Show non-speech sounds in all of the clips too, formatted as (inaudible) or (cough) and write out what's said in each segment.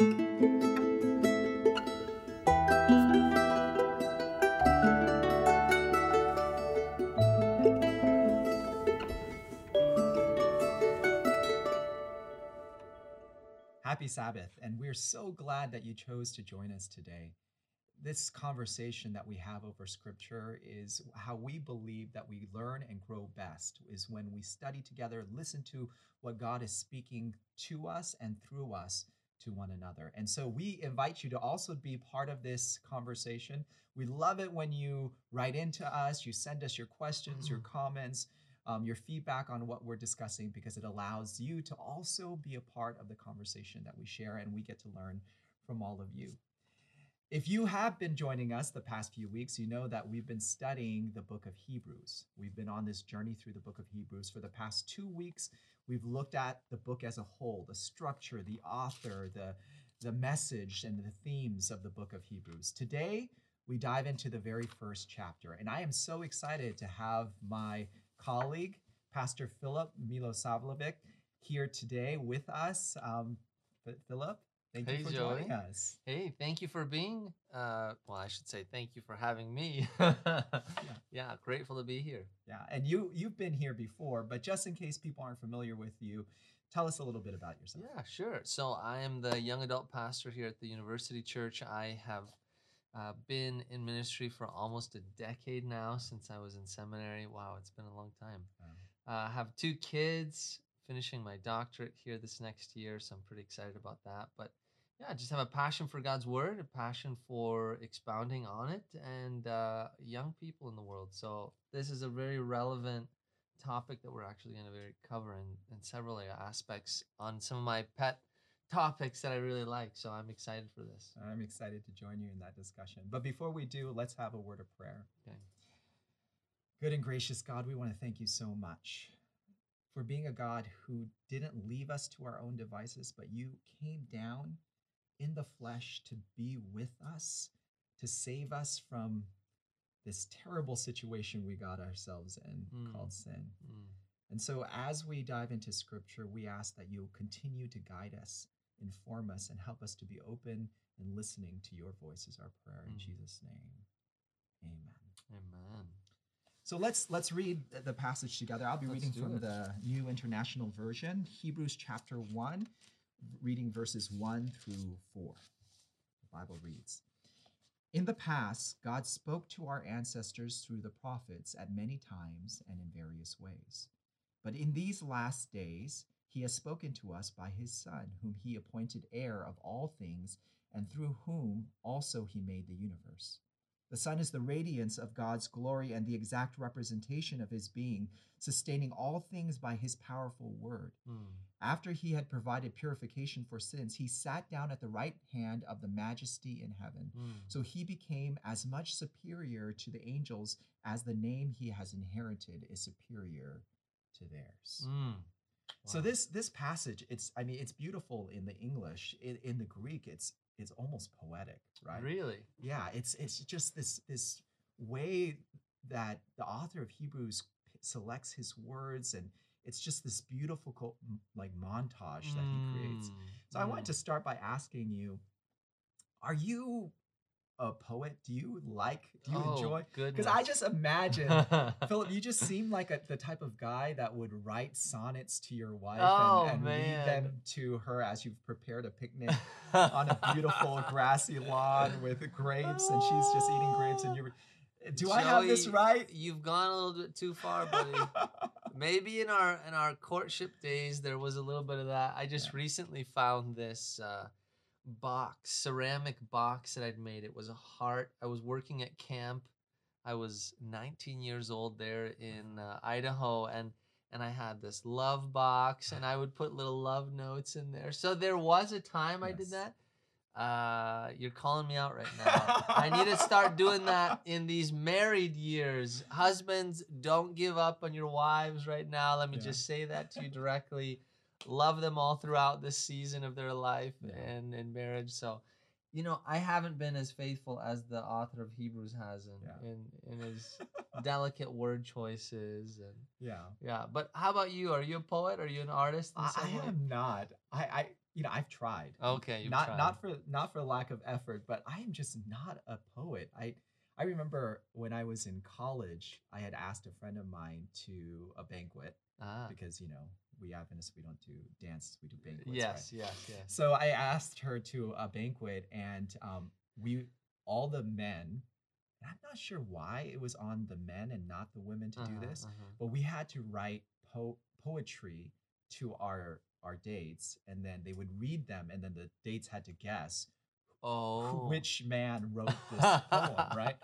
Happy Sabbath, and we're so glad that you chose to join us today. This conversation that we have over scripture is how we believe that we learn and grow best is when we study together, listen to what God is speaking to us and through us to one another. And so we invite you to also be part of this conversation. We love it when you write into us, you send us your questions, your comments um, your feedback on what we're discussing because it allows you to also be a part of the conversation that we share and we get to learn from all of you. If you have been joining us the past few weeks, you know that we've been studying the book of Hebrews. We've been on this journey through the book of Hebrews for the past two weeks. We've looked at the book as a whole, the structure, the author, the, the message, and the themes of the book of Hebrews. Today, we dive into the very first chapter, and I am so excited to have my colleague, Pastor Philip Milosavljevic, here today with us. Um, Philip, thank hey, you for Joey. joining us. Hey, thank you for being, uh, well, I should say thank you for having me. (laughs) yeah. yeah, grateful to be here. Yeah, and you, you've been here before, but just in case people aren't familiar with you, tell us a little bit about yourself. Yeah, sure. So I am the young adult pastor here at the University Church. I have uh, been in ministry for almost a decade now since I was in seminary. Wow, it's been a long time. Wow. Uh, I have two kids, finishing my doctorate here this next year, so I'm pretty excited about that. But yeah, I just have a passion for God's word, a passion for expounding on it, and uh, young people in the world. So this is a very relevant topic that we're actually going to cover in, in several aspects on some of my pet topics that I really like. So I'm excited for this. I'm excited to join you in that discussion. But before we do, let's have a word of prayer. Okay. Good and gracious God, we want to thank you so much for being a God who didn't leave us to our own devices, but you came down in the flesh to be with us, to save us from this terrible situation we got ourselves in mm. called sin. Mm. And so, as we dive into scripture, we ask that you'll continue to guide us inform us, and help us to be open and listening to your voice is our prayer in mm. Jesus' name. Amen. Amen. So let's let's read the passage together. I'll be let's reading from it. the New International Version, Hebrews chapter 1, reading verses 1 through 4. The Bible reads, in the past, God spoke to our ancestors through the prophets at many times and in various ways. But in these last days, he has spoken to us by his Son, whom he appointed heir of all things, and through whom also he made the universe. The Son is the radiance of God's glory and the exact representation of his being, sustaining all things by his powerful word. Mm. After he had provided purification for sins, he sat down at the right hand of the majesty in heaven. Mm. So he became as much superior to the angels as the name he has inherited is superior to theirs. Mm. So this this passage, it's I mean, it's beautiful in the English. In, in the Greek, it's it's almost poetic, right? Really? Yeah. It's it's just this this way that the author of Hebrews selects his words and it's just this beautiful like montage that he creates. So mm. I wanted to mm. start by asking you, are you a poet? Do you like? Do you oh, enjoy? Because I just imagine, (laughs) Philip, you just seem like a, the type of guy that would write sonnets to your wife oh, and, and read them to her as you've prepared a picnic (laughs) on a beautiful grassy lawn with grapes, and she's just eating grapes, and you're. Do Joey, I have this right? You've gone a little bit too far, buddy. (laughs) Maybe in our in our courtship days there was a little bit of that. I just yeah. recently found this. Uh, box, ceramic box that I'd made. It was a heart. I was working at camp. I was 19 years old there in uh, Idaho, and and I had this love box, (laughs) and I would put little love notes in there. So there was a time yes. I did that. Uh, you're calling me out right now. I need to (laughs) start doing that in these married years. Husbands, don't give up on your wives right now. Let me yeah. just say that to you directly love them all throughout this season of their life yeah. and in marriage. So, you know, I haven't been as faithful as the author of Hebrews has in yeah. in, in his (laughs) delicate word choices and yeah, yeah. But how about you? Are you a poet? Are you an artist? I, I am not. I, I you know, I've tried. Okay, you've not tried. not for not for lack of effort, but I am just not a poet. I I remember when I was in college, I had asked a friend of mine to a banquet ah. because you know we Adventists we don't do dances, we do banquets. right? Yes, yes, yes. So I asked her to a banquet, and um, we all the men. and I'm not sure why it was on the men and not the women to Uh-huh, do this, uh-huh. but we had to write po- poetry to our our dates, and then they would read them, and then the dates had to guess Oh. which man wrote this (laughs) poem, right?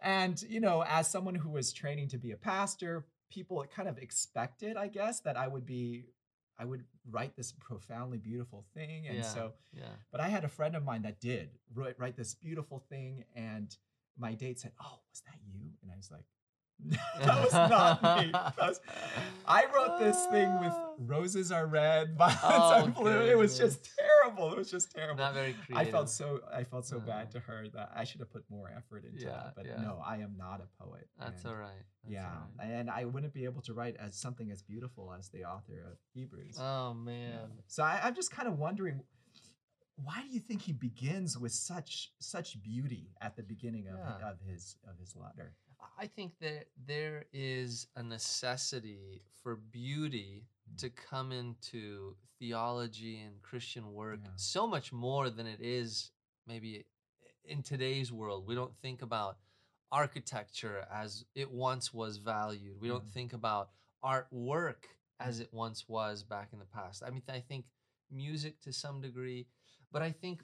And you know, as someone who was training to be a pastor, people kind of expected, I guess, that I would be, I would write this profoundly beautiful thing, and Yeah. so. Yeah. But I had a friend of mine that did write, write this beautiful thing, and my date said, "Oh, was that you?" And I was like, (laughs) "That was not me. (laughs) Was- I wrote this thing with roses are red, (laughs) violets Oh, are blue. It was just terrible. It was just terrible. Not very creative. I felt so I felt so bad to her that I should have put more effort into Yeah, it. But yeah. no, I am not a poet. That's and- all right. That's yeah, all right. and I wouldn't be able to write as something as beautiful as the author of Hebrews. Oh Yeah. man. So I, I'm just kind of wondering, why do you think he begins with such such beauty at the beginning of, Yeah. of his of his letter? I think that there is a necessity for beauty Mm. to come into theology and Christian work Yeah. so much more than it is maybe in today's world. We don't think about architecture as it once was valued. We don't Yeah. think about artwork as it once was back in the past. I mean, I think music to some degree, but I think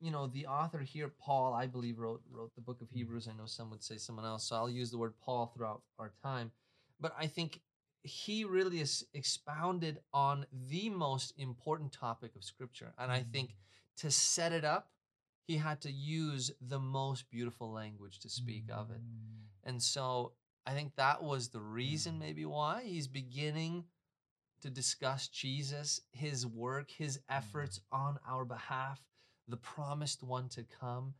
you know the author here paul i believe wrote wrote the book of mm-hmm. hebrews. I know some would say someone else so i'll use the word paul throughout our time. But i think he really is expounded on the most important topic of scripture and i mm-hmm. think to set it up he had to use the most beautiful language to speak of it. Mm, and so I think that was the reason, maybe why he's beginning to discuss Jesus, his work, his efforts on our behalf, the promised one to come.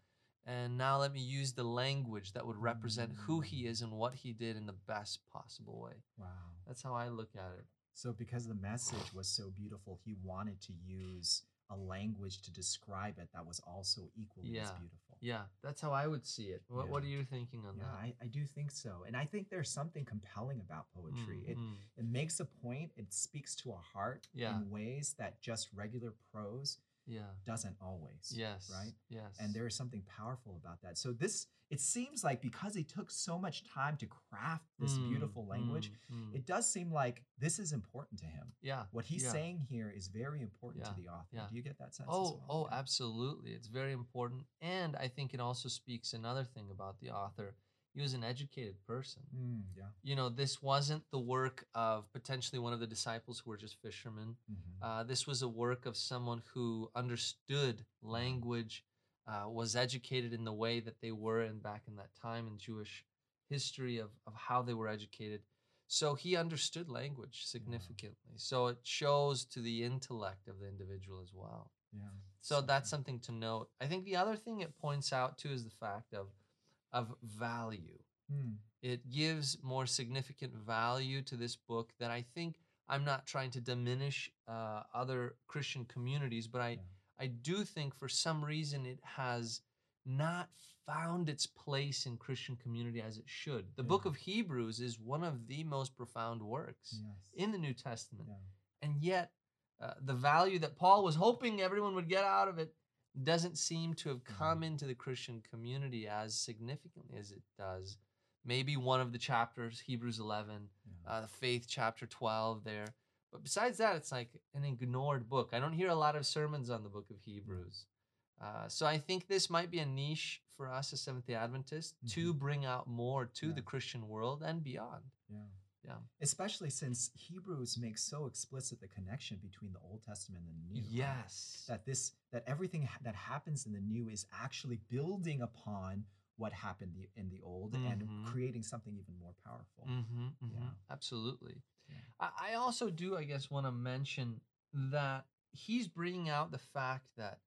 And now let me use the language that would represent who he Mm. is and what he did in the best possible way. Wow. That's how I look at it. So because the message was so beautiful, he wanted to use a language to describe it that was also equally as Yeah. beautiful. Yeah, that's how I would see it. What, what are you thinking on Yeah, that? I, I do think so. And I think there's something compelling about poetry. It Mm, mm. it makes a point, it speaks to a heart Yeah. in ways that just regular prose yeah. doesn't always. Yes. Right? Yes. And there is something powerful about that. So this it seems like because he took so much time to craft this Mm, beautiful language, mm, mm. it does seem like this is important to him. yeah. What he's Yeah. saying here is very important Yeah, to the author. yeah. Do you get that sense? as Oh, well? oh, absolutely. It's very important. And I think it also speaks another thing about the author. He was an educated person. Mm, yeah. You know, this wasn't the work of potentially one of the disciples who were just fishermen. Mhm. Uh, this was a work of someone who understood language, uh, was educated in the way that they were in back in that time in Jewish history of, of how they were educated. So he understood language significantly. So it shows to the intellect of the individual as well. yeah. So that's something to note. I think the other thing it points out too is the fact of of value. Mm, It gives more significant value to this book that I think I'm not trying to diminish uh, other Christian communities, but I Yeah. I do think for some reason it has not found its place in Christian community as it should. The book of Hebrews is one of the most profound works yes. in the New Testament yeah. and yet uh, the value that Paul was hoping everyone would get out of it doesn't seem to have Mhm. come into the Christian community as significantly as it does. Maybe one of the chapters, Hebrews 11, yeah. uh, the faith chapter 12 there. But besides that, it's like an ignored book. I don't hear a lot of sermons on the book of Hebrews. Uh, so I think this might be a niche for us as Seventh day Adventists to bring out more to Yeah. the Christian world and beyond. Yeah. Yeah. Especially since Hebrews makes so explicit the connection between the Old Testament and the New. right? Yes. That this that everything that happens in the new is actually building upon what happened in the old Mhm. and creating something even more powerful. Mm-hmm, Yeah. Absolutely. Yeah. I, I also do, I guess, want to mention that he's bringing out the fact that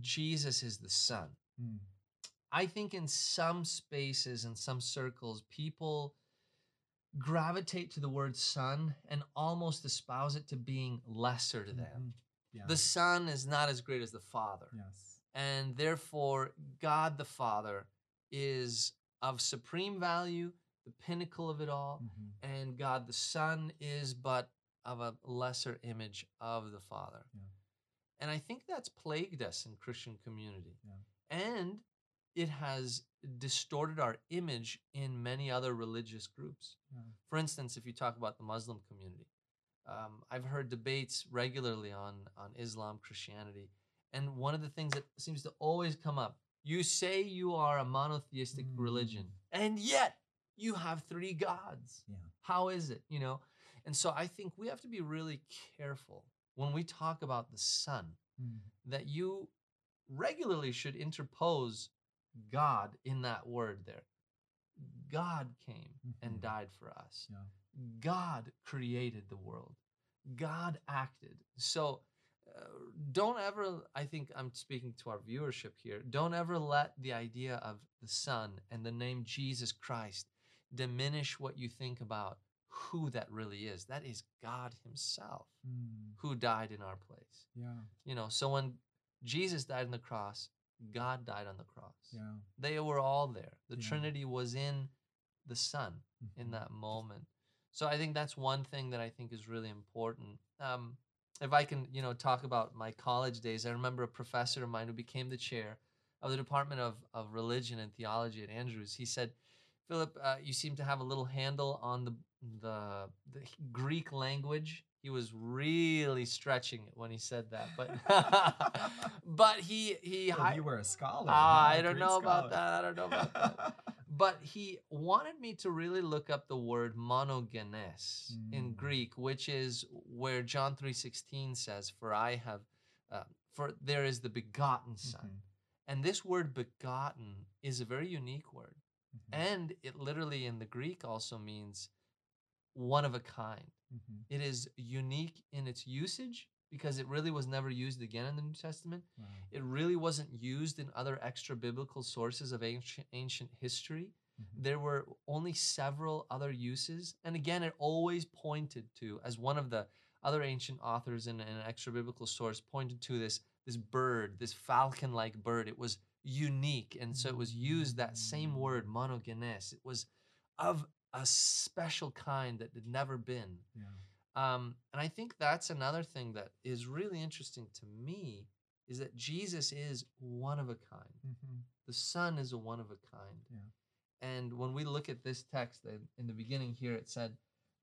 Jesus is the Son. Mm, I think in some spaces and some circles, people gravitate to the word son and almost espouse it to being lesser to them. Mhm. Yeah. The son is not as great as the father. yes. And therefore, God the Father is of supreme value, the pinnacle of it all. Mhm. And God the Son is but of a lesser image of the Father. Yeah. And I think that's plagued us in Christian community. Yeah. And it has distorted our image in many other religious groups. Yeah. For instance, if you talk about the Muslim community, um, I've heard debates regularly on, on Islam, Christianity, and one of the things that seems to always come up you say you are a monotheistic religion, Mm. and yet you have three gods. Yeah. How is it? You know? And so I think we have to be really careful when we talk about the Son Mm. that you regularly should interpose God in that word there. God came and Mhm. died for us. Yeah. God created the world. God acted. So uh, don't ever, I think I'm speaking to our viewership here, don't ever let the idea of the Son and the name Jesus Christ diminish what you think about who that really is. That is God Himself Mm. who died in our place. Yeah. You know, so when Jesus died on the cross, God died on the cross. Yeah. They were all there. The Yeah. Trinity was in the Son in Mhm. that moment. So I think that's one thing that I think is really important. Um, if I can, you know, talk about my college days, I remember a professor of mine who became the chair of the Department of, of Religion and Theology at Andrews. He said, "Philip, uh, you seem to have a little handle on the the the Greek language." He was really stretching it when he said that, but (laughs) but he he Well, you were a scholar. Ah. I don't know about that. I don't know about that. (laughs) but he wanted me to really look up the word monogenes in Mm. Greek, which is where John 3:16 says, "For I have uh, for there is the begotten son." Mhm. And this word begotten is a very unique word. Mhm. And it literally in the Greek also means one of a kind. Mhm. It is unique in its usage because it really was never used again in the New Testament. Wow. It really wasn't used in other extra biblical sources of ancient, ancient history. Mhm. There were only several other uses. And again, it always pointed to, as one of the other ancient authors in, in an extra biblical source pointed to this, this bird, this falcon like bird. It was unique. And so it was used that same word, monogenes. It was of a special kind that had never been. Yeah. Um, and I think that's another thing that is really interesting to me is that Jesus is one of a kind. Mhm. The Son is a one of a kind. Yeah. And when we look at this text, in the beginning here, it said,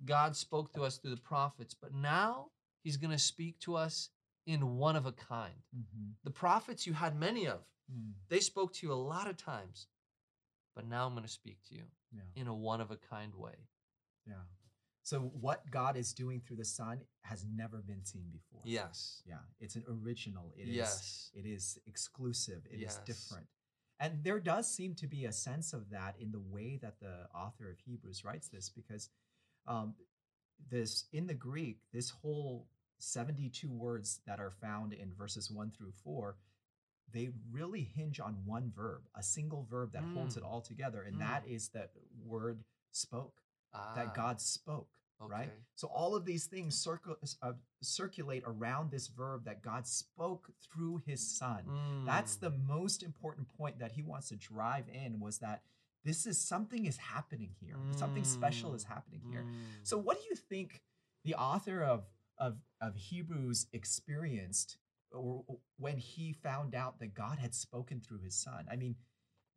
God spoke to us through the prophets, but now he's going to speak to us in one of a kind. Mhm. The prophets you had many of, Mm. they spoke to you a lot of times, but now I'm going to speak to you Yeah. in a one of a kind way. Yeah. So what God is doing through the Son has never been seen before. Yes. Yeah. It's an original. It is. yes. It is exclusive. It is Yes. different. And there does seem to be a sense of that in the way that the author of Hebrews writes this, because um, this in the Greek, this whole 72 words that are found in verses 1 through 4, they really hinge on one verb, a single verb that holds Mm. it all together. And Mm. that is that word spoke, Ah, that God spoke right? So all of these things circle, uh, circulate around this verb that God spoke through His Son. That's Mm. the most important point that He wants to drive in was that this is something is happening here. Something special is Mm. happening here. Mm. So what do you think the author of of of Hebrews experienced or when he found out that God had spoken through his son? I mean,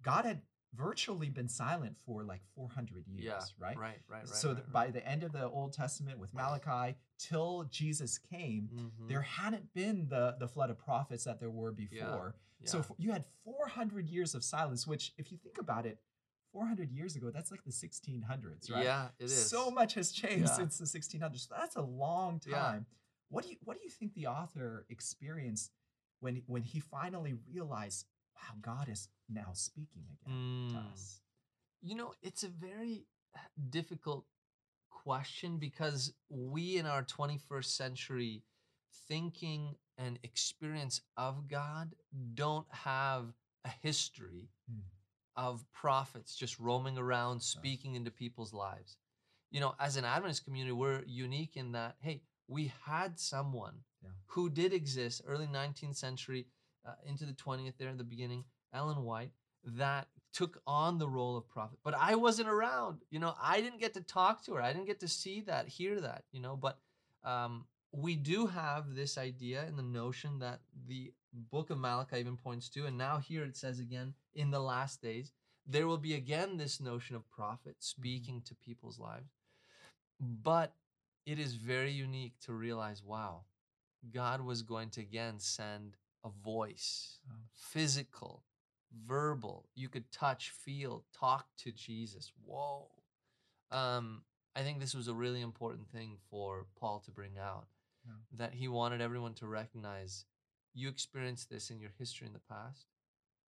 God had virtually been silent for like 400 years, yeah, right? Right, right, right. so right, by the end of the Old Testament with Malachi till Jesus came, Mhm. there hadn't been the the flood of prophets that there were before. So Yeah. f- you had 400 years of silence, which if you think about it, 400 years ago, that's like the 1600s, right? Yeah, it is. So much has changed Yeah. since the 1600s. So that's a long Yeah. time. What do you what do you think the author experienced when when he finally realized, wow, God is now speaking again to Mm. us? You know, it's a very difficult question because we in our 21st century thinking and experience of God don't have a history Mm. of prophets just roaming around speaking into people's lives. you know, as an Adventist community, we're unique in that, hey, we had someone Yeah. who did exist early 19th century uh, into the 20th there in the beginning, Ellen White, that took on the role of prophet. But I wasn't around. You know, I didn't get to talk to her. I didn't get to see that, hear that, you know, but um, we do have this idea and the notion that the book of Malachi even points to, and now here it says again, in the last days, there will be again this notion of prophet speaking to people's lives. But it is very unique to realize wow, God was going to again send a voice, Wow. physical, verbal. You could touch, feel, talk to Jesus. Whoa. Um, I think this was a really important thing for Paul to bring out Yeah. that he wanted everyone to recognize you experienced this in your history in the past,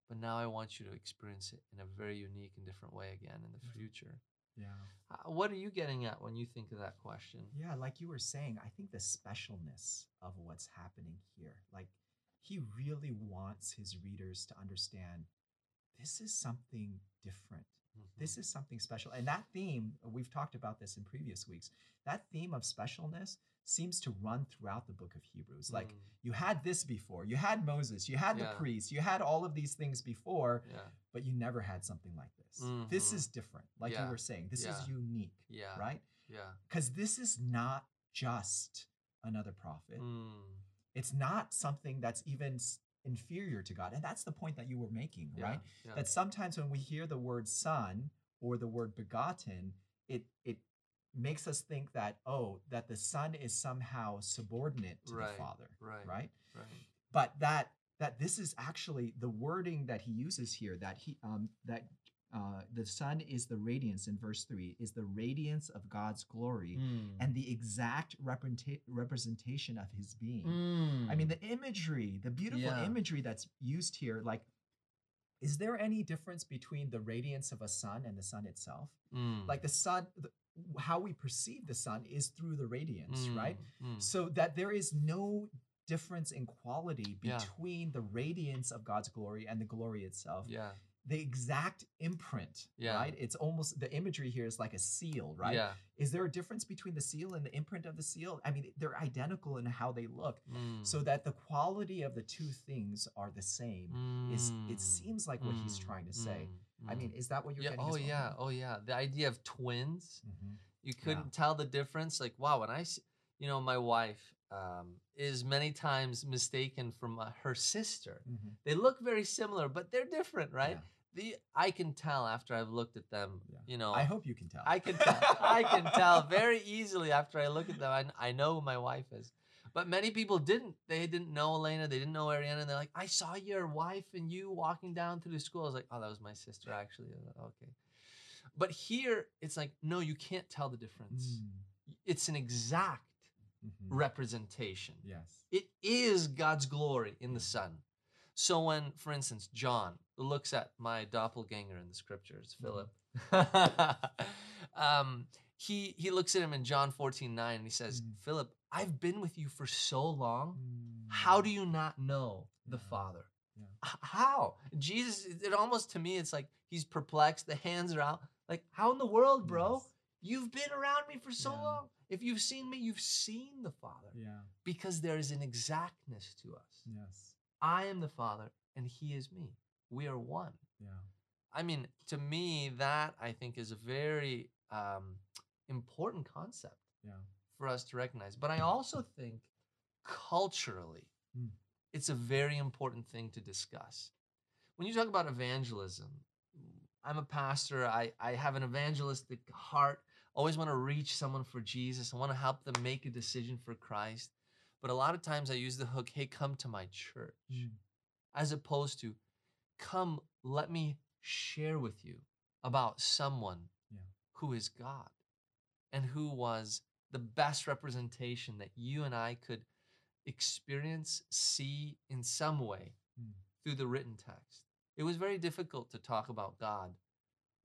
but now I want you to experience it in a very unique and different way again in the Mhm. future. Yeah. Uh, What are you getting at when you think of that question? Yeah, like you were saying, I think the specialness of what's happening here, like he really wants his readers to understand this is something different. Mhm. This is something special. And that theme, we've talked about this in previous weeks, that theme of specialness seems to run throughout the book of Hebrews. Like Mm, you had this before, you had Moses, you had Yeah. the priests, you had all of these things before, yeah, but you never had something like this. This Mhm. is different. Like Yeah. you were saying, this is unique, yeah, right? yeah. because this is not just another prophet. Mm, It's not something that's even inferior to God. And that's the point that you were making, yeah, right? Yeah. That sometimes when we hear the word son or the word begotten, it it makes us think that oh, that the son is somehow subordinate to Right, the father, right. right? right. But that that this is actually the wording that he uses here that he um that uh, the Son is the radiance in verse 3 is the radiance of God's glory Mm. and the exact representa- representation of his being. I Mm. mean, the imagery, the beautiful Yeah. imagery that's used here, like, is there any difference between the radiance of a sun and the sun itself? Mm. Like the sun, the, how we perceive the sun is through the radiance, right? Mm, mm. So that there is no difference in quality Yeah. between the radiance of God's glory and the glory itself. Yeah. The exact imprint, Yeah. right? It's almost the imagery here is like a seal, right? Yeah. Is there a difference between the seal and the imprint of the seal? I mean, they're identical in how they look, Mm. so that the quality of the two things are the same. Is it Mm. seems like what he's Mm. trying to say? Mm. I mean, Mm. is that what you're yeah. getting? Oh well? yeah. Oh yeah. The idea of twins. Mhm. You couldn't tell the difference. Like wow, when I, you know, my wife um, is many times mistaken from uh, her sister. Mhm. They look very similar, but they're different, right? Yeah. The I can tell after I've looked at them. Yeah. You know, I hope you can tell. I can tell. I can (laughs) tell very easily after I look at them. I, I know who my wife is. But many people didn't. They didn't know Elena. They didn't know Ariana. And they're like, I saw your wife and you walking down through the school. I was like, oh, that was my sister, actually. Like, okay. But here, it's like, no, you can't tell the difference. Mm. It's an exact Mhm. representation. Yes. It is God's glory in the Son. So when, for instance, John looks at my doppelganger in the scriptures, Philip, (laughs) um, he he looks at him in John 14, 9, and he says, Mm. Philip, I've been with you for so long. How do you not know the Yeah. Father? Yeah. How? Jesus, it it almost to me, it's like he's perplexed, the hands are out. Like, how in the world, bro? Yes. You've been around me for so Yeah. long. If you've seen me, you've seen the Father Yeah. because there is an exactness to us. Yes. I am the Father and He is me. We are one. Yeah. I mean, to me, that I think is a very um, important concept Yeah. for us to recognize. But I also think culturally, Mm. it's a very important thing to discuss. When you talk about evangelism, I'm a pastor, I, I have an evangelistic heart, always want to reach someone for Jesus, I want to help them make a decision for Christ. But a lot of times I use the hook, hey, come to my church, Mm. as opposed to, come, let me share with you about someone Yeah. who is God and who was the best representation that you and I could experience, see in some way Mm. through the written text. It was very difficult to talk about God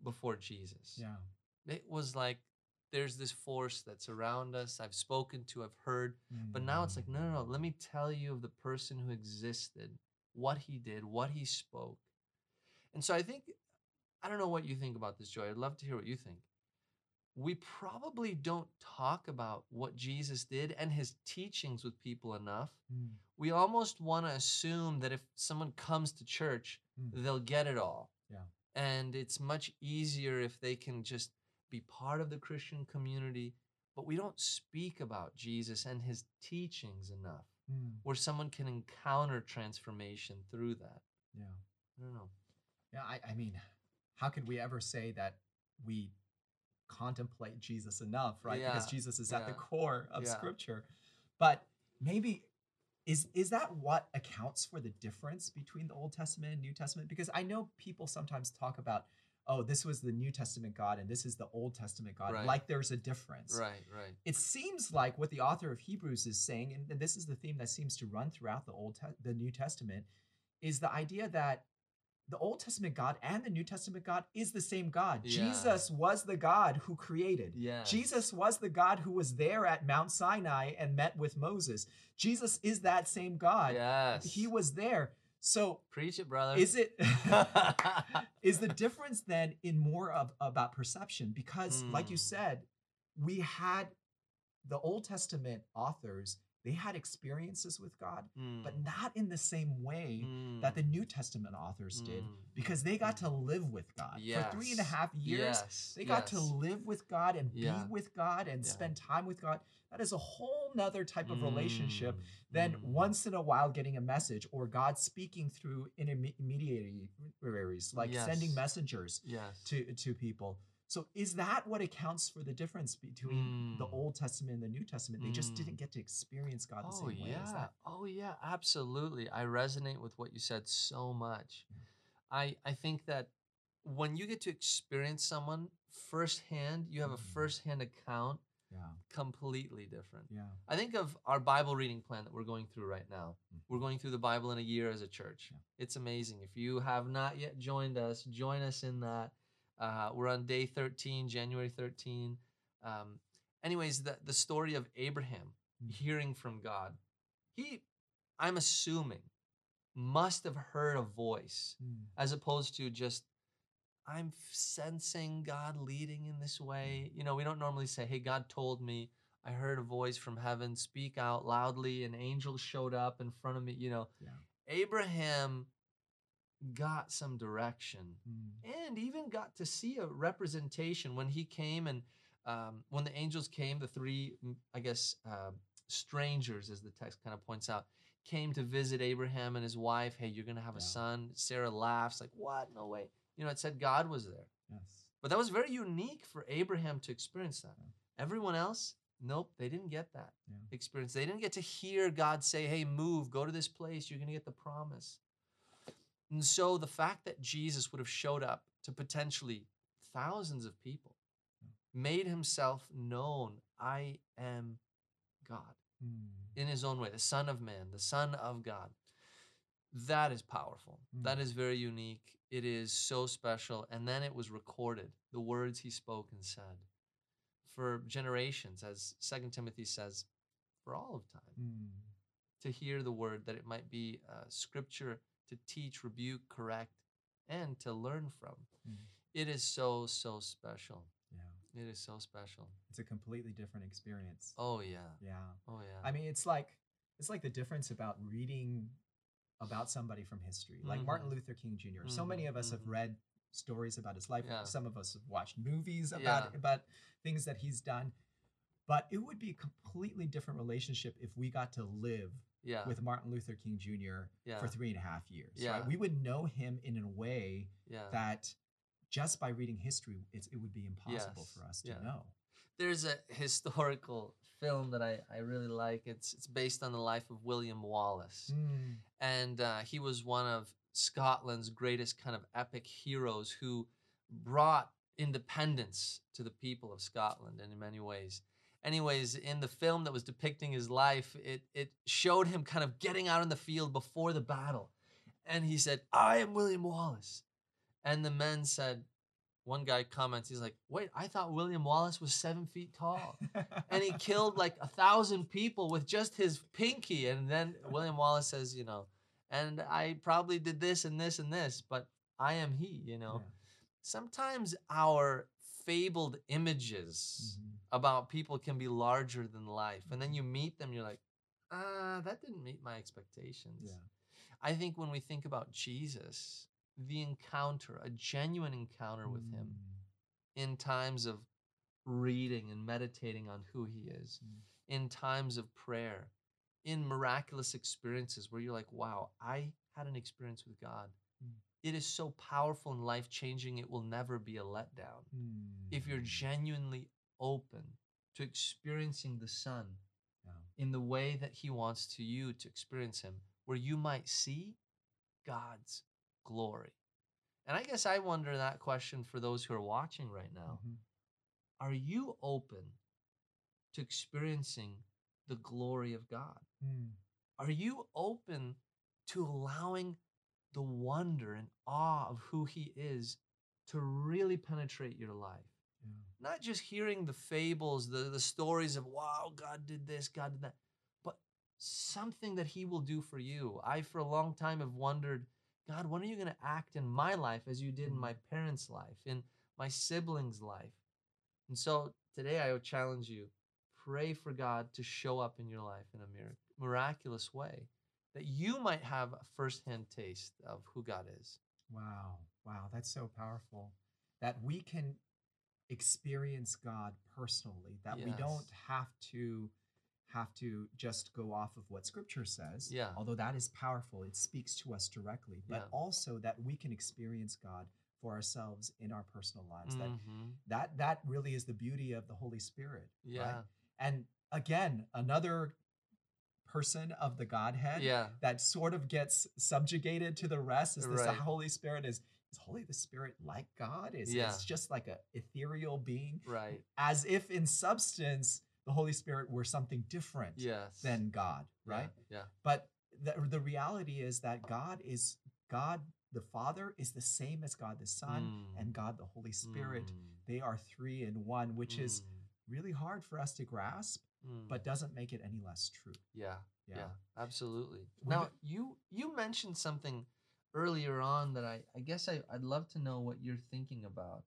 before Jesus. Yeah. It was like there's this force that's around us. I've spoken to, I've heard, but now it's like, no, no, no. Let me tell you of the person who existed, what he did, what he spoke. And so I think, I don't know what you think about this, Joy. I'd love to hear what you think. we probably don't talk about what Jesus did and his teachings with people enough. Mm, We almost want to assume that if someone comes to church, Mm. they'll get it all. Yeah. And it's much easier if they can just be part of the Christian community, but we don't speak about Jesus and his teachings enough mm, where someone can encounter transformation through that. yeah. I don't know. Yeah, I, I mean, how could we ever say that we contemplate Jesus enough, right? Because Jesus is at the core of yeah. Scripture. But maybe is is that what accounts for the difference between the Old Testament and New Testament? Because I know people sometimes talk about, oh, this was the New Testament God and this is the Old Testament God, Right. like there's a difference. Right, right. It seems like what the author of Hebrews is saying, and- and this is the theme that seems to run throughout the Old Te- the New Testament, is the idea that the Old Testament God and the New Testament God is the same God. Yeah. Jesus was the God who created. Yes. Jesus was the God who was there at Mount Sinai and met with Moses. Jesus is that same God. Yes. He was there. So Preach it, brother. is it (laughs) (laughs) is the difference then in more of about perception because like you Hmm. said we had the old testament authors they had experiences with god but Mm, not in the same way that the mm, new testament authors did mm. because they got to live with god for three and a Yes, half years yes, they got to live with god and Yeah. be with god and Yeah. spend time with god that is a whole nother type of relationship Mm, than mm. once in a while getting a message or God speaking through intermediaries, like sending messengers Yes. to, to people. So is that what accounts for the difference between the Mm. Old Testament and the New Testament? They just Mm. didn't get to experience God the Oh same way. Yeah. that? Oh yeah, absolutely. I resonate with what you said so much. I I think that when you get to experience someone firsthand, you have a Mhm. firsthand account Yeah. completely different. Yeah. I think of our Bible reading plan that we're going through right now. Mhm. We're going through the Bible in a year as a church. Yeah. It's amazing. If you have not yet joined us, join us in that. Uh, we're on day 13, January 13. Um, anyways, the, the story of Abraham Mm. hearing from God. He, I'm assuming, must have heard a voice Mm. as opposed to just I'm sensing God leading in this way. You know, we don't normally say, "Hey, God told me." I heard a voice from heaven speak out loudly. An angel showed up in front of me. You know, Yeah. Abraham got some direction Mm. and even got to see a representation when he came and um, when the angels came, the three, mm, I guess, uh, strangers, as the text kind of points out, came to visit Abraham and his wife. Hey, you're going to have a son. Sarah laughs, like, what? No way. You know, it said God was there. Yes. But that was very unique for Abraham to experience that. Yeah. Everyone else, nope, they didn't get that Yeah. experience. They didn't get to hear God say, hey, move, go to this place, you're going to get the promise. And so the fact that Jesus would have showed up to potentially thousands of people made himself known. I am God Mm. in his own way, the Son of Man, the Son of God. That is powerful. That Mm. is very unique. It is so special. And then it was recorded, the words he spoke and said for generations, as Second Timothy says, for all of time, Mm. to hear the word, that it might be uh, scripture to teach, rebuke, correct, and to learn from. Mm. It is so, so special. Yeah. It is so special. It's a completely different experience. Oh, yeah. Yeah. Oh, yeah. I mean, it's like it's like the difference about reading about somebody from history, like Martin Mhm. Luther King Jr. So many of us have mhm. read stories about his life. Yeah. Some of us have watched movies about Yeah. about things that he's done. But it would be a completely different relationship if we got to live yeah. with Martin Luther King Jr. yeah. for three and a half years. Yeah. Right? We would know him in a way yeah. that just by reading history, it's, it would be impossible Yes, for us to yeah. know. There's a historical film that I, I really like. It's it's based on the life of William Wallace. Mm. and uh, he was one of Scotland's greatest kind of epic heroes who brought independence to the people of Scotland and in many ways. Anyways, in the film that was depicting his life, it it showed him kind of getting out in the field before the battle. And he said, I am William Wallace. And the men said, one guy comments, he's like, wait, I thought William Wallace was seven feet tall and he (laughs) killed like a thousand people with just his pinky. And then William Wallace says, you know, and I probably did this and this and this, but I am he, you know. Yeah. Sometimes our fabled images Mhm. about people can be larger than life. And then you meet them, you're like, ah, that didn't meet my expectations. Yeah. I think when we think about Jesus, the encounter, a genuine encounter with him Mm. in times of reading and meditating on who he is, Mm. in times of prayer, in miraculous experiences where you're like, wow, I had an experience with God. Mm. It is so powerful and life changing, it will never be a letdown. If you're Mm. genuinely open to experiencing the Son Yeah. in the way that He wants to you to experience Him, where you might see God's glory. And I guess I wonder that question for those who are watching right now. Mhm. Are you open to experiencing the glory of God? Mm. Are you open to allowing the wonder and awe of who He is to really penetrate your life? Yeah. Not just hearing the fables, the, the stories of, wow, God did this, God did that, but something that He will do for you. I, for a long time, have wondered, God, when are you going to act in my life as you did in Mhm. my parents' life, in my siblings' life? And so today I would challenge you pray for God to show up in your life in a mir- miraculous way, that you might have a firsthand taste of who God is. Wow. Wow. That's so powerful. That we can experience God personally, that we don't have to have to just go off of what scripture says. Yeah. Although that is powerful, it speaks to us directly, but Yeah. also that we can experience God for ourselves in our personal lives. That Mhm. that that really is the beauty of the Holy Spirit. Yeah. Right? And again, another person of the Godhead Yeah. that sort of gets subjugated to the rest is this the Holy Spirit is is Holy the Spirit like God? Is Yeah. it's just like a ethereal being? Right. As if in substance the Holy Spirit were something different Yes. than God, right? Yeah. But the, the reality is that God is God the Father is the same as God the Son Mm. and God the Holy Spirit. Mm. They are three in one, which is Mm. really hard for us to grasp, Mm. but doesn't make it any less true. yeah, Yeah. yeah, absolutely. We Now you you mentioned something earlier on that I I guess I I'd love to know what you're thinking about.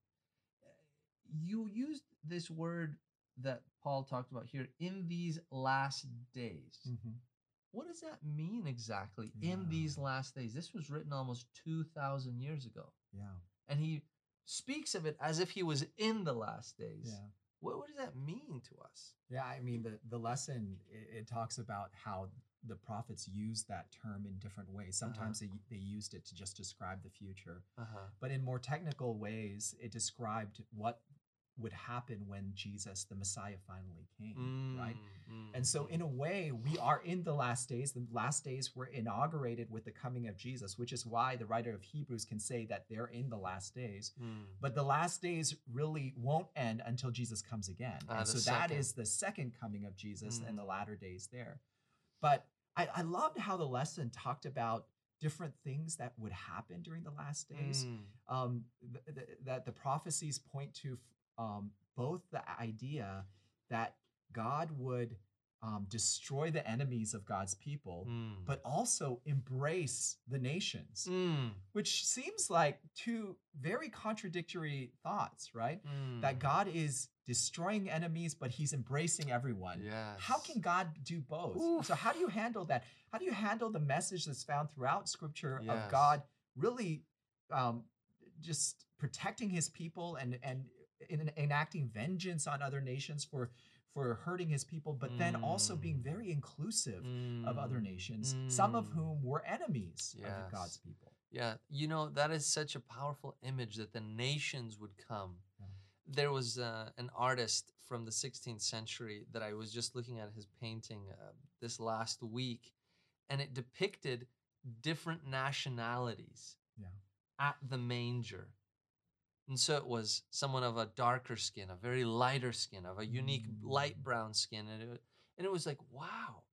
You used this word that Paul talked about here in these last days. Mhm. What does that mean exactly in these last days? This was written almost 2000 years ago. Yeah. And he speaks of it as if he was in the last days. Yeah. What, what does that mean to us? Yeah, I mean the the lesson it, it talks about how the prophets use that term in different ways. Sometimes they they used it to just describe the future, Uh-huh. but in more technical ways, it described what would happen when Jesus, the Messiah, finally came. Right. Mm, And so, mm, in a way, we are in the last days. The last days were inaugurated with the coming of Jesus, which is why the writer of Hebrews can say that they're in the last days. mm. But the last days really won't end until Jesus comes again. Ah, and so that second. is the second coming of Jesus and Mm. the latter days there. But I, I loved how the lesson talked about different things that would happen during the last days. Mm, Um, th- th- that the prophecies point to um, both the idea that God would um, destroy the enemies of God's people, mm, but also embrace the nations mm, which seems like two very contradictory thoughts, right? That mm. God is destroying enemies, but he's embracing everyone. Yes. How can God do both? Oof. So, how do you handle that? How do you handle the message that's found throughout scripture Yes. of God really um, just protecting his people and, and in, enacting vengeance on other nations for, for hurting his people, but then also being Mm. very inclusive of other Mm, nations, some of mm. whom were enemies of God's people. Yeah, you know, that is such a powerful image that the nations would come. Yeah. There was uh, an artist from the 16th century that I was just looking at his painting uh, this last week, and it depicted different nationalities Yeah. at the manger. And so it was someone of a darker skin, a very lighter skin, of a unique light Mm. brown skin. And it, and it was like, wow.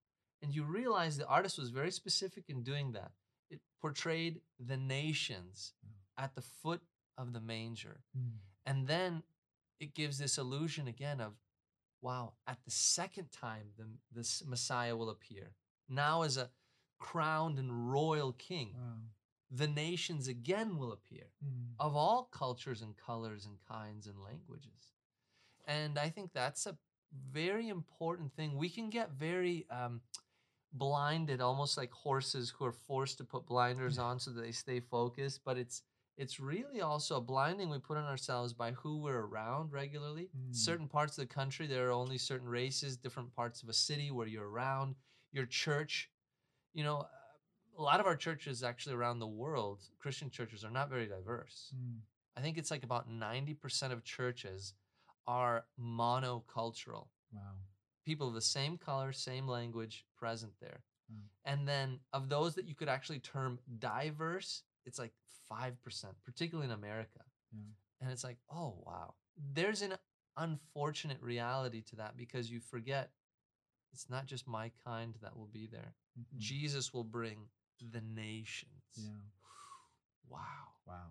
And you realize the artist was very specific in doing that. It portrayed the nations at the foot of the manger. Mm. And then it gives this illusion again of, wow, at the second time the this Messiah will appear, now as a crowned and royal king. Wow. The nations again will appear Mm. of all cultures and colors and kinds and languages. And I think that's a very important thing. We can get very um, blinded, almost like horses who are forced to put blinders (laughs) on so that they stay focused. But it's it's really also a blinding we put on ourselves by who we're around regularly. Mm. Certain parts of the country, there are only certain races. Different parts of a city where you're around. Your church, you know, a lot of our churches actually around the world, Christian churches, are not very diverse. Mm. I think it's like about 90% of churches are monocultural. Wow. People of the same color, same language present there. Mm. And then of those that you could actually term diverse, it's like 5%, particularly in America. Yeah. And it's like, oh, wow. There's an unfortunate reality to that because you forget it's not just my kind that will be there. Mhm. Jesus will bring the nations. Yeah. Wow. Wow.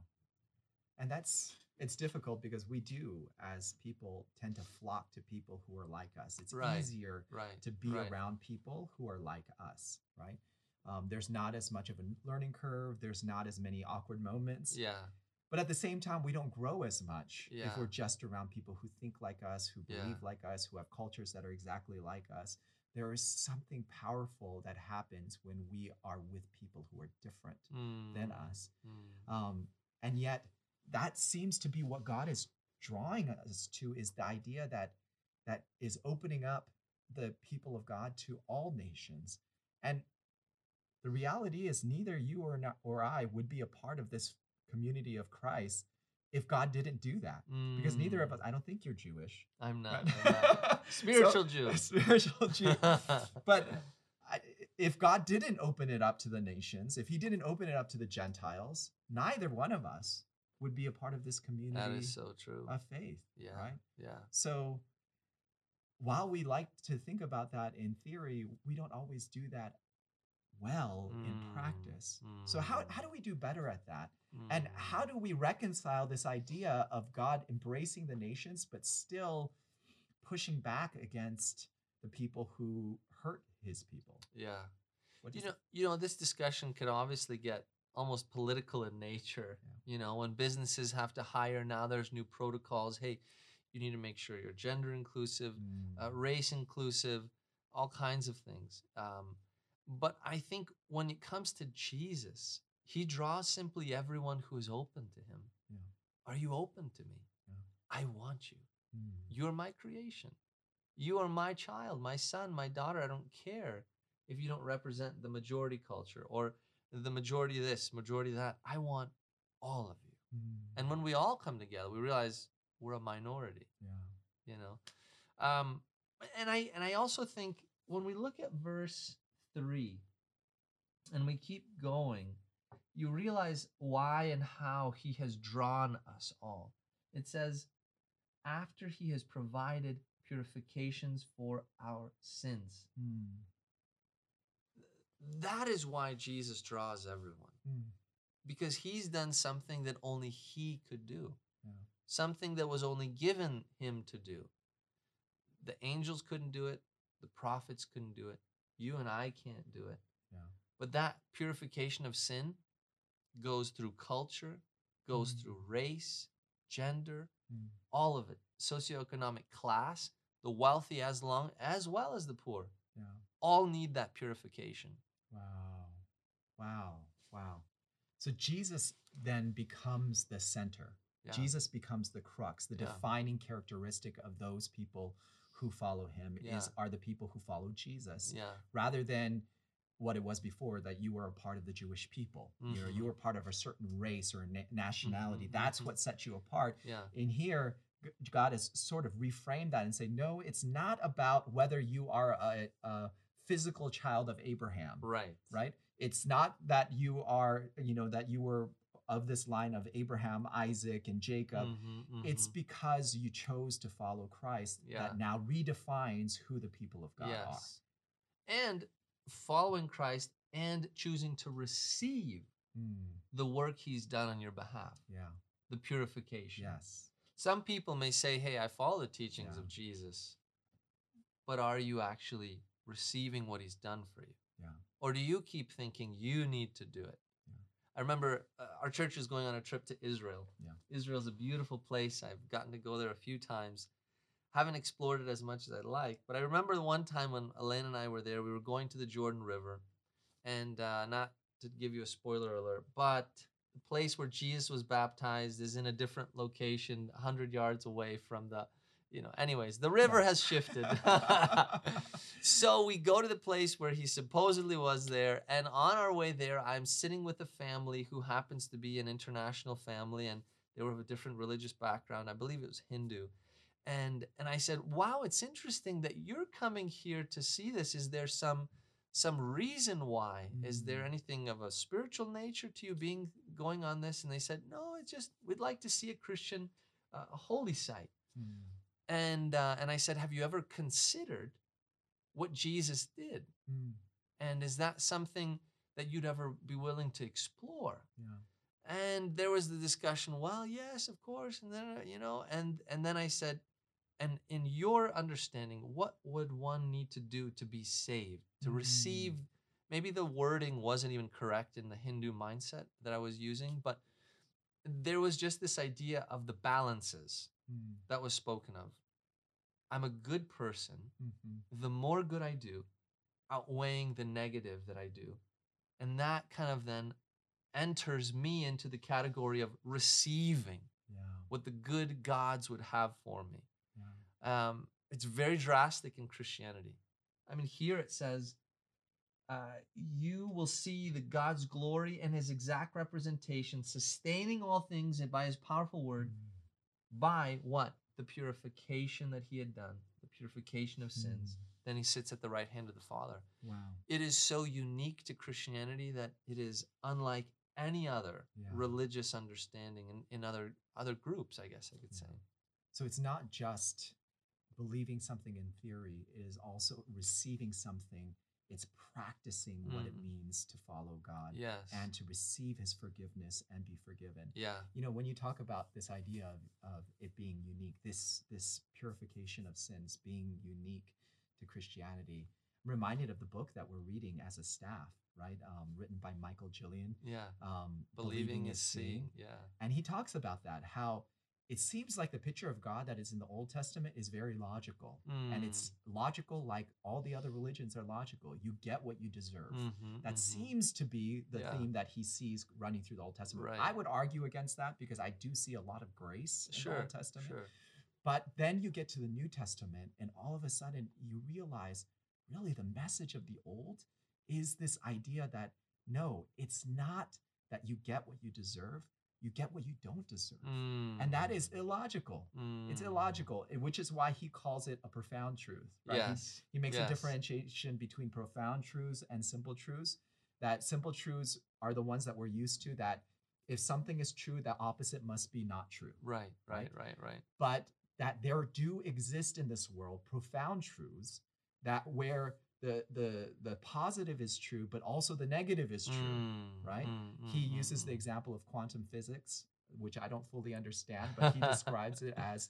And that's it's difficult because we do as people tend to flock to people who are like us. It's Right. easier Right. to be right. around people who are like us, right? Um, there's not as much of a learning curve. There's not as many awkward moments. Yeah. But at the same time, we don't grow as much if we're just around people who think like us, who Yeah. believe like us, who have cultures that are exactly like us. There is something powerful that happens when we are with people who are different than Mm, us. mm. Um, and yet, that seems to be what God is drawing us to is the idea that that is opening up the people of God to all nations. And the reality is, neither you or not, or I would be a part of this community of Christ if God didn't do that. Because neither of Mm. us, I don't think you're Jewish. I'm not. right? I'm not. Spiritual (laughs) So- Jew. Spiritual Jew. (laughs) (laughs) But I, if God didn't open it up to the nations, if He didn't open it up to the Gentiles, neither one of us would be a part of this community that is so true. of faith, yeah. right? Yeah. So while we like to think about that in theory, we don't always do that well in Mm, practice. So how, mm, how do we do better at that? And mm. how do we reconcile this idea of God embracing the nations, but still pushing back against the people who hurt his people? Yeah. What You know, you know, this discussion could obviously get almost political in nature. Yeah. You know, when businesses have to hire now, there's new protocols. Hey, you need to make sure you're gender inclusive, Mm, uh, race inclusive, all kinds of things. Um, but I think when it comes to Jesus, he draws simply everyone who is open to him. Yeah. Are you open to me? Yeah. I want you. mm, You're my creation. You are my child, my son, my daughter. I don't care if you don't represent the majority culture or the majority of this, majority of that. I want all of you. mm, And when we all come together, we realize we're a minority, yeah. you know. Um, and I and I also think when we look at verse three and we keep going, you realize why and how he has drawn us all. It says, after he has provided purifications for our sins. Mm, That is why Jesus draws everyone. mm, Because he's done something that only he could do. Yeah. Something that was only given him to do. The angels couldn't do it, the prophets couldn't do it. You and I can't do it. Yeah. But that purification of sin goes through culture, goes Mm. through race, gender, mm, all of it, socioeconomic class, the wealthy as long as well as the poor, yeah. all need that purification. Wow. Wow. Wow. So Jesus then becomes the center. Yeah. Jesus becomes the crux, the Yeah. defining characteristic of those people who follow him is are the people who follow Jesus Yeah. rather than what it was before that you were a part of the Jewish people. You know, you Mhm. were part of a certain race or na- nationality. Mhm, That's mhm. what sets you apart. Yeah. In here, God has sort of reframed that and say, no, it's not about whether you are a, a physical child of Abraham Right. right it's not that you are you know that you were of this line of abraham isaac and jacob Mhm, it's mhm. because you chose to follow christ Yeah. that now redefines who the people of god yes. And following Christ and choosing to receive Mm, the work he's done on your behalf, yeah the purification. yes Some people may say, hey, I follow the teachings Yeah. of Jesus, but are you actually receiving what he's done for you? yeah Or do you keep thinking you need to do it? I remember uh, our church was going on a trip to Israel. Yeah. Israel's a beautiful place. I've gotten to go there a few times. Haven't explored it as much as I'd like, but I remember the one time when Elaine and I were there. We were going to the Jordan River, and uh, not to give you a spoiler alert, but the place where Jesus was baptized is in a different location, 100 yards away from the, you know, anyways, the river has shifted. (laughs) (laughs) so we go to the place where he supposedly was there, and on our way there, I'm sitting with a family who happens to be an international family, and they were of a different religious background. I believe it was Hindu. And and I said, "Wow, it's interesting that you're coming here to see this. Is there some some reason why? Is there Mm. anything of a spiritual nature to you being going on this?" And they said, "No, it's just we'd like to see a Christian uh, a holy site." Mm, And uh, and I said, "Have you ever considered what Jesus did? mm, And is that something that you'd ever be willing to explore?" yeah. and there was the discussion well yes of course and then uh, you know and and then i said and in your understanding what would one need to do to be saved to receive maybe the wording wasn't even correct in the hindu mindset that i was using but there was just this idea of the balances Mm, that was spoken of i'm a good person mhm, the more good i do outweighing the negative that i do and that kind of then enters me into the category of receiving Yeah. what the good gods would have for me. Yeah. Um, it's very drastic in Christianity. I mean, here it says, uh, "You will see the God's glory and His exact representation, sustaining all things by His powerful word, Mm, by what the purification that He had done, the purification of sins." mm, Then He sits at the right hand of the Father. Wow. It is so unique to Christianity that it is unlike any other Yeah. religious understanding in, in other other groups, I guess I could Yeah. say. So it's not just believing something in theory, it is also receiving something. It's practicing what it Mm. means to follow God Yes. and to receive his forgiveness and be forgiven. yeah. You know, when you talk about this idea of, of it being unique, this this purification of sins being unique to Christianity, I'm reminded of the book that we're reading as a staff, right? Um, written by Michael Guillen. Yeah. Um, Believing is seeing. Yeah. and he talks about that, how it seems like the picture of God that is in the Old Testament is very logical. And it's logical like all the other religions are logical. You get what you deserve. Mhm, That mhm. seems to be the Yeah. theme that he sees running through the Old Testament. Right. I would argue against that because I do see a lot of grace in the. Old Testament. Sure. But then you get to the New Testament, and all of a sudden you realize really the message of the Old is this idea that no, it's not that you get what you deserve, you get what you don't deserve. And that is illogical. It's Mm. illogical, eh, which is why he calls it a profound truth. Right? He- Yes. He, makes yes. a differentiation between profound truths and simple truths. That simple truths are the ones that we're used to, that if something is true, the opposite must be not true. Right. Right. right? Right. Right. but that there do exist in this world profound truths that where the the the positive is true but also the negative is true Mm, right? mm, he mm, uses mm, the mm. example of quantum physics which i don't fully understand but he (laughs) describes it as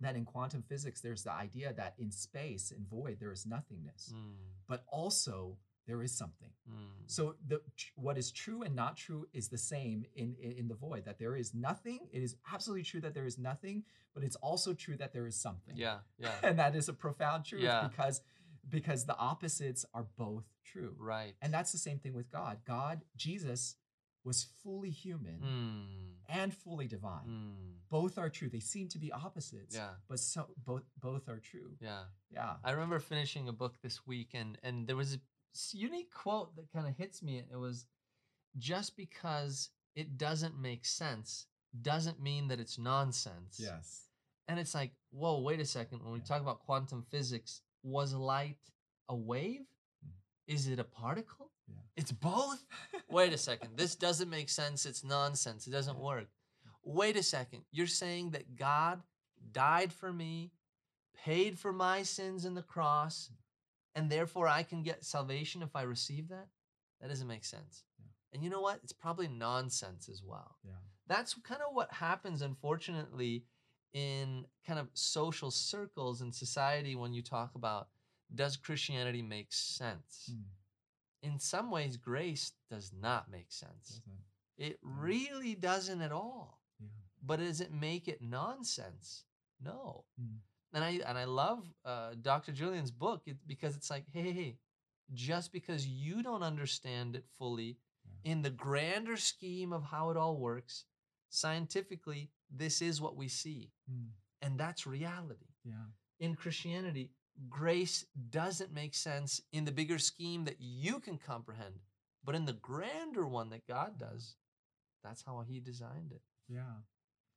that in quantum physics there's the idea that in space in void there is nothingness Mm, but also there is something mm. so the what is true and not true is the same in, in in the void. That there is nothing. It is absolutely true that there is nothing, but it's also true that there is something. yeah. Yeah. (laughs) And that is a profound truth Yeah. because because the opposites are both true. right. And that's the same thing with God. God, Jesus was fully human Mm, and fully divine. mm. Both are true. They seem to be opposites, Yeah. but so both both are true. Yeah. Yeah. I remember finishing a book this week, and and there was a unique quote that kind of hits me. It was, "Just because it doesn't make sense doesn't mean that it's nonsense." Yes. And it's like, whoa, wait a second. When we Yeah. talk about quantum physics, was light a wave? Mm. Is it a particle? Yeah. It's both. wait a second. This doesn't make sense. It's nonsense. It doesn't work. Wait a second. You're saying that God died for me, paid for my sins in the cross, and therefore I can get salvation if I receive that? That doesn't make sense. Yeah. And you know what? It's probably nonsense as well. Yeah. That's kind of what happens, unfortunately, in kind of social circles in society when you talk about does Christianity make sense? Mm. in some ways, grace does not make sense. Doesn't- It Mm. really doesn't at all. Yeah. But does it make it nonsense? No. Mm. And I and I love uh, Dr. Julian's book because it's like, hey, hey, hey, just because you don't understand it fully Yeah. in the grander scheme of how it all works, scientifically, this is what we see. Mm. And that's reality. Yeah. In Christianity, grace doesn't make sense in the bigger scheme that you can comprehend, but in the grander one that God does, that's how He designed it. Yeah.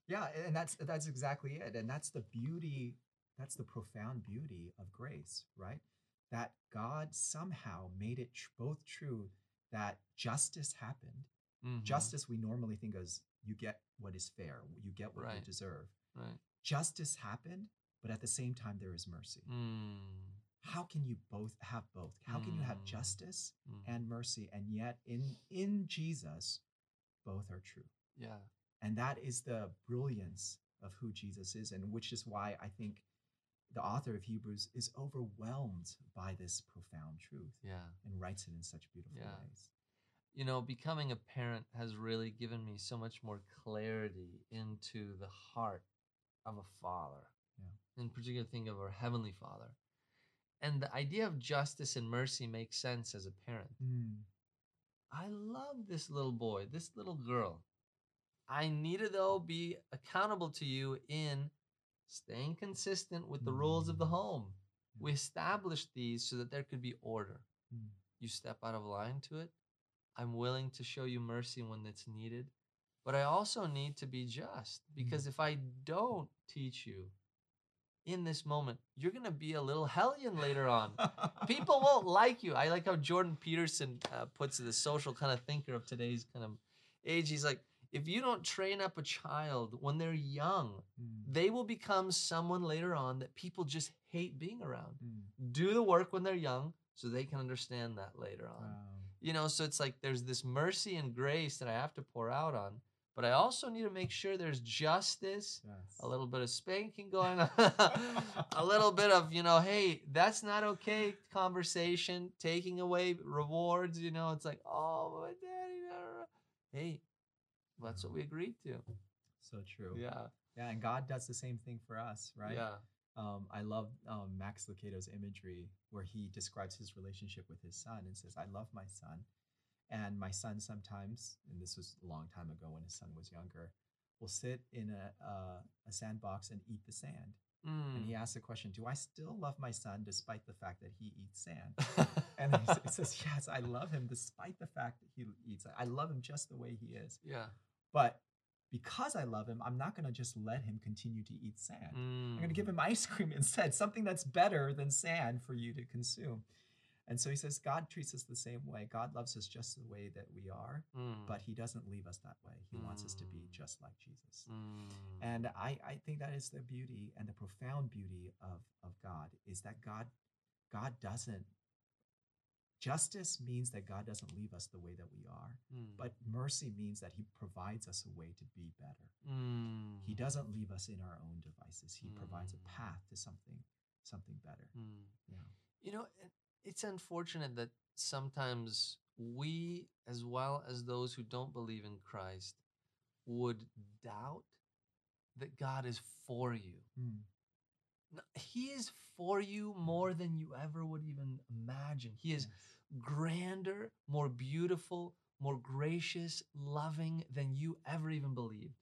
Yeah, and that's that's exactly it. And that's the beauty, that's the profound beauty of grace, right? That God somehow made it both true that justice happened. Mhm. Justice we normally think as you get what is fair, you get what you deserve. Right. Justice happened, but at the same time there is mercy. Mm. How can you both have both? How can you have Mm. justice Mm. and mercy and yet in in Jesus both are true? Yeah. And that is the brilliance of who Jesus is, and which is why I think the author of Hebrews is overwhelmed by this profound truth Yeah. and writes it in such beautiful Yeah. ways. You know, becoming a parent has really given me so much more clarity into the heart of a father. Yeah. In particular, think of our heavenly father. And the idea of justice and mercy makes sense as a parent. I love this little boy, this little girl. I need to, though, be accountable to you in staying consistent with the rules of the Mm. home. We established these so that there could be order. Mm. You step out of line to it. I'm willing to show you mercy when it's needed. But I also need to be just because if I don't teach you in this moment, you're going to be a little hellion later on people (laughs) won't like you. I like how Jordan Peterson uh, puts it, the social kind of thinker of today's kind of age. He's like, if you don't train up a child when they're young, Mm. they will become someone later on that people just hate being around. Mm. Do the work when they're young so they can understand that later on. Wow. You know, so it's like there's this mercy and grace that I have to pour out on, but I also need to make sure there's justice Yes. a little bit of spanking going on, (laughs) a little bit of, you know, hey, that's not okay conversation, taking away rewards, you know, it's like, oh, my daddy, no, no, no." hey, that's what we mm-hmm. agreed to. So true. Yeah. Yeah, and God does the same thing for us, right? Yeah. Um, I love um, Max Lucado's imagery where he describes his relationship with his son and says, I love my son. And my son sometimes, and this was a long time ago when his son was younger, will sit in a, uh, a sandbox and eat the sand. And Mm. he asks the question, Do I still love my son despite the fact that he eats sand? (laughs) And he says, Yes, I love him despite the fact that he eats. I love him just the way he is. yeah. But because I love him, I'm not going to just let him continue to eat sand. I'm going to give Mm. him ice cream (laughs) instead, something that's better than sand for you to consume. And so he says, God treats us the same way. God loves us just the way that we are, Mm. but he doesn't leave us that way. He wants us to be Mm. just like Jesus. Mm. And I, I think that is the beauty and the profound beauty of, of God is that God God doesn't justice means that God doesn't leave us the way that we are, Mm. but mercy means that he provides us a way to be better. Mm. He doesn't leave us in our own devices. He provides a Mm. path to something something better. Mm. Yeah. You know, it's unfortunate that sometimes we, as well as those who don't believe in Christ, would doubt that God is for you. He is for you more than you ever would even imagine. He is grander, more beautiful, more gracious, loving than you ever even believed.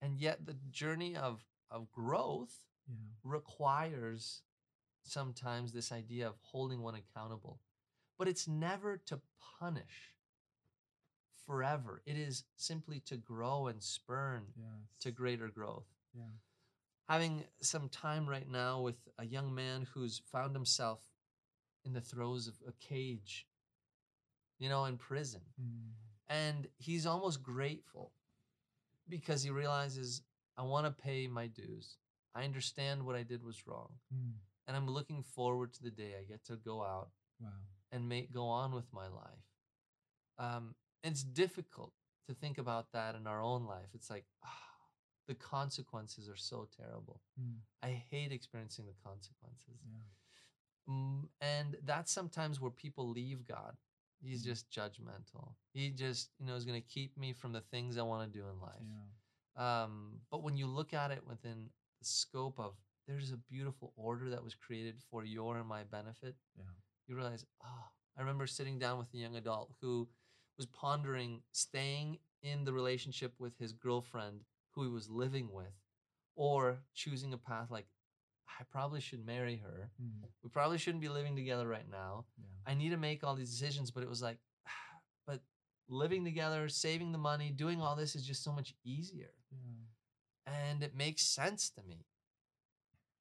And yet, the journey of, of growth Yeah. requires sometimes this idea of holding one accountable, but it's never to punish forever. It is simply to grow and spurn Yes. to greater growth. Yeah. Having some time right now with a young man who's found himself in the throes of a cage, you know, in prison. Mm. And he's almost grateful because he realizes, I want to pay my dues. I understand what I did was wrong. Mm. And I'm looking forward to the day I get to go out Wow. and make, go on with my life. Um, it's difficult to think about that in our own life. It's like, ah, the consequences are so terrible. Mm. I hate experiencing the consequences. Yeah. Mm, and that's sometimes where people leave God He's Mm. just judgmental. He just, you know, is going to keep me from the things I want to do in life. Yeah. Um, but when you look at it within the scope of there's a beautiful order that was created for your and my benefit, Yeah. you realize, oh, I remember sitting down with a young adult who was pondering staying in the relationship with his girlfriend who he was living with or choosing a path like, I probably should marry her. Mm. We probably shouldn't be living together right now. Yeah. I need to make all these decisions, but it was like, (sighs) but living together, saving the money, doing all this is just so much easier. Yeah. And it makes sense to me.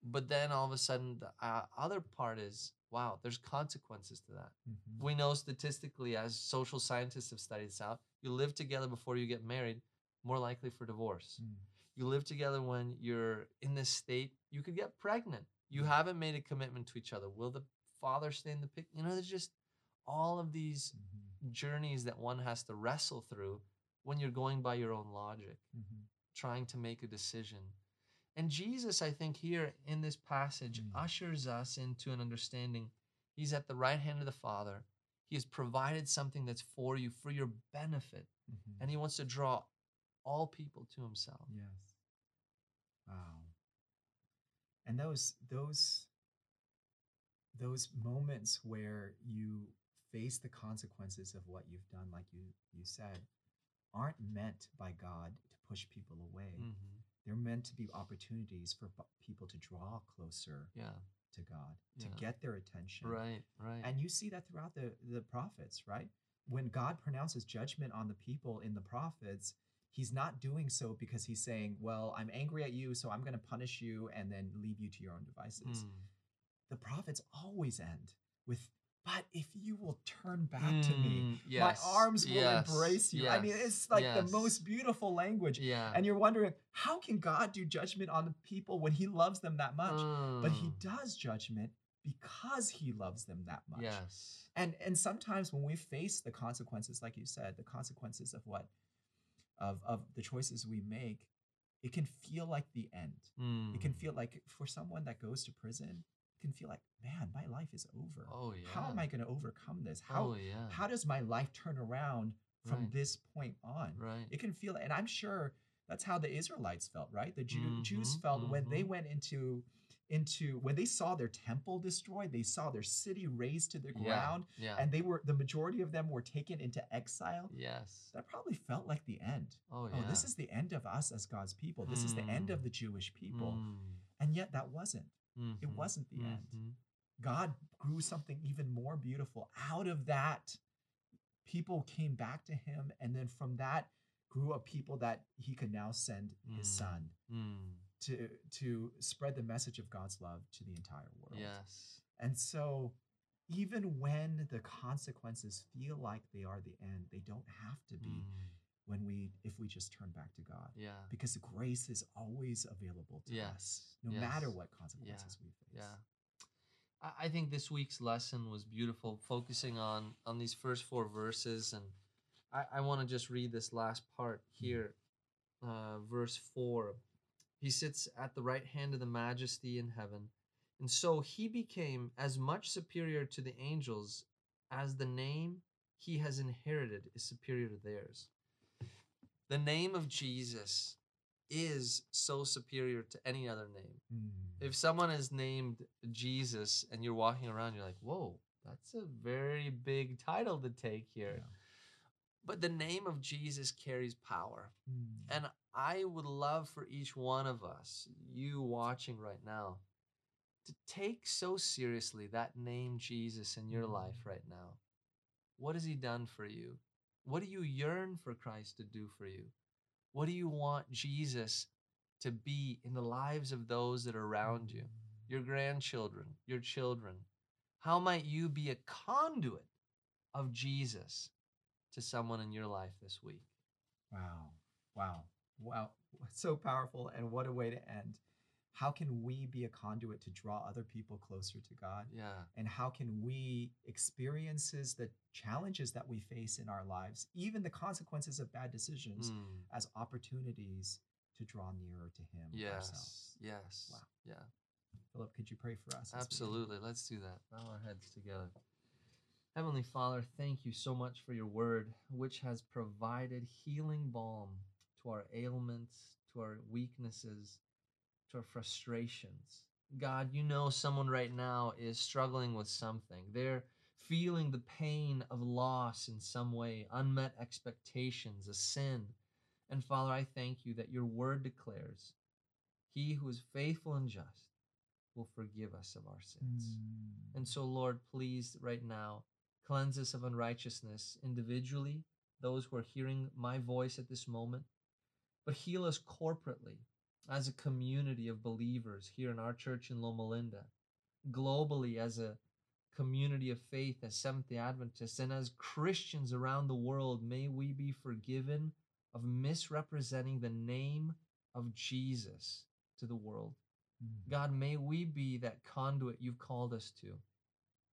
But then all of a sudden, the uh, other part is wow, there's consequences to that. Mhm. We know statistically, as social scientists have studied this out, you live together before you get married, more likely for divorce. Mm. You live together when you're in this state, you could get pregnant. You Mm. haven't made a commitment to each other. Will the father stay in the pic? You know, there's just all of these Mhm. journeys that one has to wrestle through when you're going by your own logic, Mhm. trying to make a decision. And Jesus, I think, here in this passage Mm. ushers us into an understanding. He's at the right hand of the Father. He has provided something that's for you, for your benefit, Mhm. and He wants to draw all people to Himself. Yes. Wow. And those those those moments where you face the consequences of what you've done, like you you said, aren't meant by God to push people away. Mhm. They're meant to be opportunities for people to draw closer Yeah, to God, to get their attention. right, right. And you see that throughout the, the prophets, right? When God pronounces judgment on the people in the prophets, he's not doing so because he's saying, Well, I'm angry at you, so I'm going to punish you and then leave you to your own devices. Mm. The prophets always end with, But if you will turn back to me, Mm, yes, my arms will yes, embrace you. I mean, it's like the most beautiful language. Yeah. And you're wondering, how can God do judgment on the people when he loves them that much? But he Mm, does judgment because he loves them that much. Yes. And and sometimes when we face the consequences, like you said, the consequences of what of of the choices we make, it can feel like the end. It can Mm. feel like for someone that goes to prison, it can feel like, man, my life is over. Oh yeah. How am I going to overcome this? How Oh yeah. how does my life turn around from Right. this point on? right. It can feel, and I'm sure that's how the Israelites felt, right? The Jew, Jews Mhm, felt when they mhm. went into into when they saw their temple destroyed, they saw their city razed to the ground, yeah. and they were the majority of them were taken into exile. yes. That probably felt like the end. Oh Oh, this is the end of us as God's people. This is the end of Mm. the Jewish people. Mm, And yet that wasn't. It mhm, wasn't the end. mhm. God grew something even more beautiful out of that. People came back to him, and then from that grew a people that he could now send his Mm. son Mm, to to spread the message of God's love to the entire world. yes. And so even when the consequences feel like they are the end, they don't have to be Mm, when we if we just turn back to God. yeah. Because the grace is always available to us, Yes. no matter what consequences we face. Yeah. I I think this week's lesson was beautiful, focusing on on these first four verses, and I, I want to just read this last part here, uh, verse four. He sits at the right hand of the Majesty in heaven, and so he became as much superior to the angels as the name he has inherited is superior to theirs. The name of Jesus is so superior to any other name Mm. if someone is named Jesus and you're walking around, you're like, whoa, that's a very big title to take here. Yeah. But the name of Jesus carries power. Mm. And I would love for each one of us, you watching right now, to take so seriously that name Jesus in your life right now. What has he done for you? What do you yearn for Christ to do for you? What do you want Jesus to be in the lives of those that are around you? Your grandchildren, your children. How might you be a conduit of Jesus to someone in your life this week? Wow. Wow. Wow. So powerful. And what a way to end. How can we be a conduit to draw other people closer to God? Yeah. And how can we experiences the challenges that we face in our lives, even the consequences of bad decisions, Mm. as opportunities to draw nearer to Him ourselves? Yes. Yes. Wow. Yeah. Philip, could you pray for us? as we end? Absolutely. Let's do that. Bow our heads together. Heavenly Father, thank you so much for your word, which has provided healing balm to our ailments, to our weaknesses, to our frustrations. God, you know someone right now is struggling with something. They're feeling the pain of loss in some way, unmet expectations, a sin. And Father, I thank you that your word declares, He who is faithful and just will forgive us of our sins. Mm. And so, Lord, please, right now, cleanse us of unrighteousness individually, those who are hearing my voice at this moment, but heal us corporately as a community of believers here in our church in Loma Linda, globally as a community of faith as Seventh day Adventists, and as Christians around the world, may we be forgiven of misrepresenting the name of Jesus to the world. Mm. God, may we be that conduit you've called us to,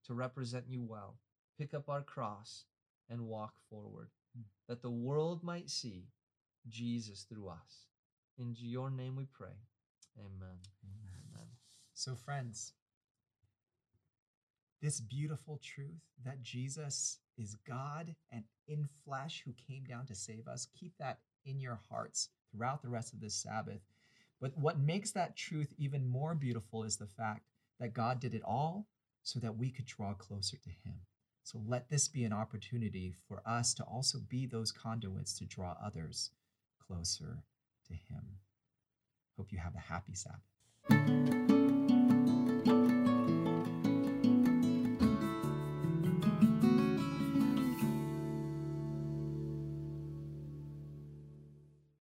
to represent you well, pick up our cross, and walk forward, Mm. that the world might see Jesus through us. In your name we pray. Amen. Amen. So, friends, this beautiful truth that Jesus is God and in flesh who came down to save us, keep that in your hearts throughout the rest of this Sabbath. But what makes that truth even more beautiful is the fact that God did it all so that we could draw closer to Him. So let this be an opportunity for us to also be those conduits to draw others closer to Him. Hope you have a happy Sabbath.